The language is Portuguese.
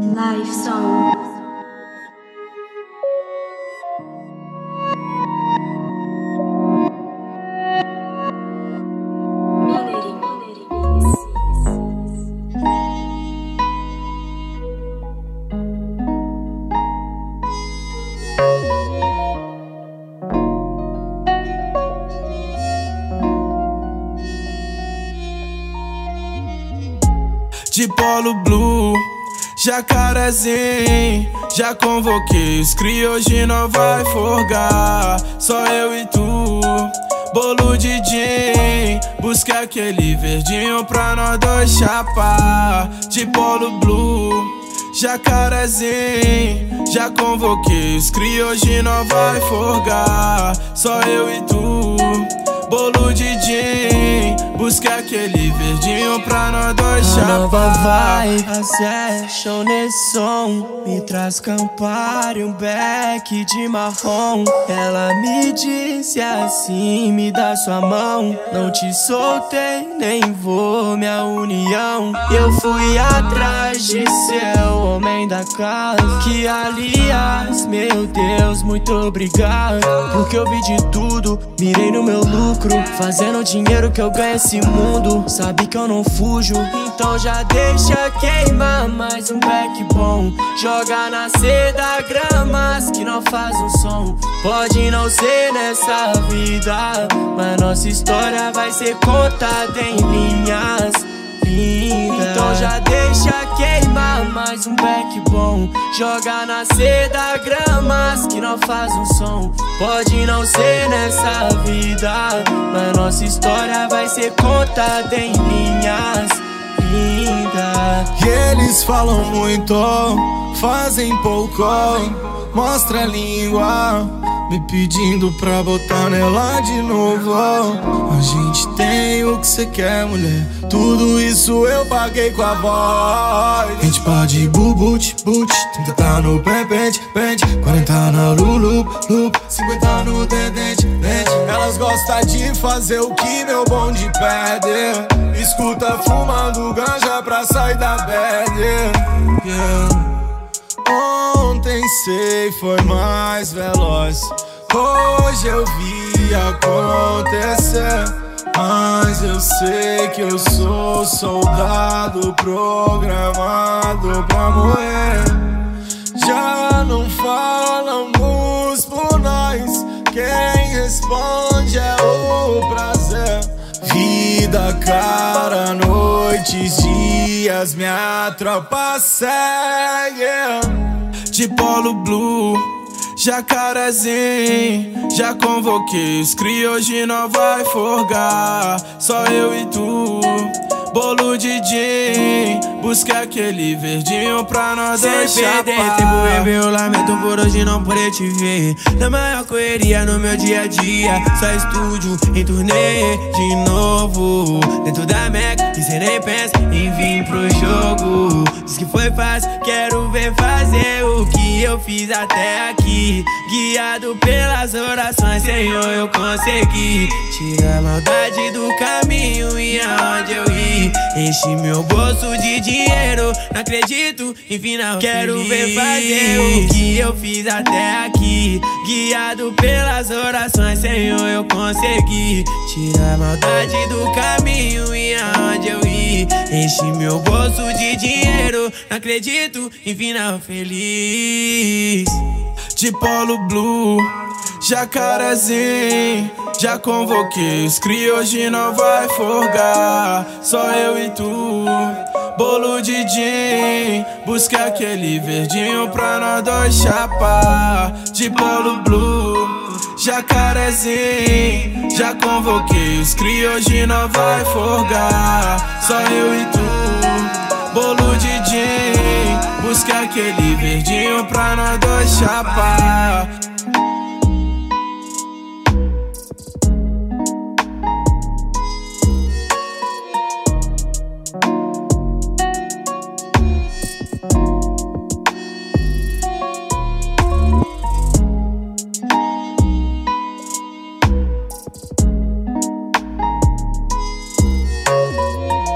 Life Song. De polo blue, jacarezinho. Já convoquei os cri, hoje não vai forgar. Só eu e tu, bolo de gin. Busca aquele verdinho pra nós dois chapar. De polo blue, jacarezinho. Já convoquei os cri, hoje não vai forgar. Só eu e tu, bolo de gin. Busca aquele verdinho pra nós dois nova chapar. vibe, a session nesse som Me traz Campari, um beck de marrom. Ela me disse assim, me dá sua mão. Não te soltei, nem vou minha união. Eu fui atrás de ser o homem da casa. Que aliás, meu Deus, muito obrigado. Porque eu vi de tudo, mirei no meu lucro. Fazendo o dinheiro que eu ganho esse mundo Sabe que eu não fujo, então já deixa queimar mais um back bom. Joga na da gramas que não faz um som. Pode não ser nessa vida Mas nossa história vai ser contada em linhas lindas Então já deixa queimar mais um back bom? Joga na da gramas que não faz um som. Pode não ser nessa vida Mas nossa história vai ser contada em linhas lindas E eles falam muito, fazem pouco. Mostra a língua, me pedindo pra botar nela de novo. A gente tem o que cê quer, mulher. Tudo isso eu paguei com a voz. A gente pode bubut, boot, 30 tá no pé, pente, pente. 40 na lulu, loop, 50 no dedente, dente. Elas gostam de fazer o que meu bonde pede. Escuta fumando ganja pra sair da bad. Yeah. Ontem sei foi mais veloz. Hoje eu vi acontecer. Mas eu sei que eu sou soldado programado pra morrer. Já não falamos por nós. Quem responde é o prazer. Vida, cara, noites, dias, minha tropa segue. De polo blue, jacarezinho. Já convoquei os cri, hoje não vai forgar. Só eu e tu, bolo de gin. Busca aquele verdinho pra nós Sem perder tempo, bebê, eu lamento por hoje não poder te ver. Na maior correria no meu dia a dia Só estúdio em turnê de novo. Dentro da Mac e cê nem pensa em vir pro jogo. Diz que foi fácil, quero ver fazer o que eu fiz até aqui. Guiado pelas orações, Senhor, eu consegui. Tirar a maldade do caminho e aonde eu ir Enchi meu bolso de dinheiro, não acredito em final Quero feliz. ver fazer o que eu fiz até aqui. Guiado pelas orações, Senhor, eu consegui. Tirar a maldade do caminho e aonde eu ir. Enchi meu bolso de dinheiro, não acredito em final feliz. De polo blue, jacarezinho. Já convoquei os cri, hoje não vai forgar. Só eu e tu, bolo de gin. Busca aquele verdinho pra nós dois chapar. De polo blue, jacarezinho. Já convoquei os cri, hoje não vai forgar. Só eu e tu, bolo de gin. Busca aquele verdinho pra nós dois chapar.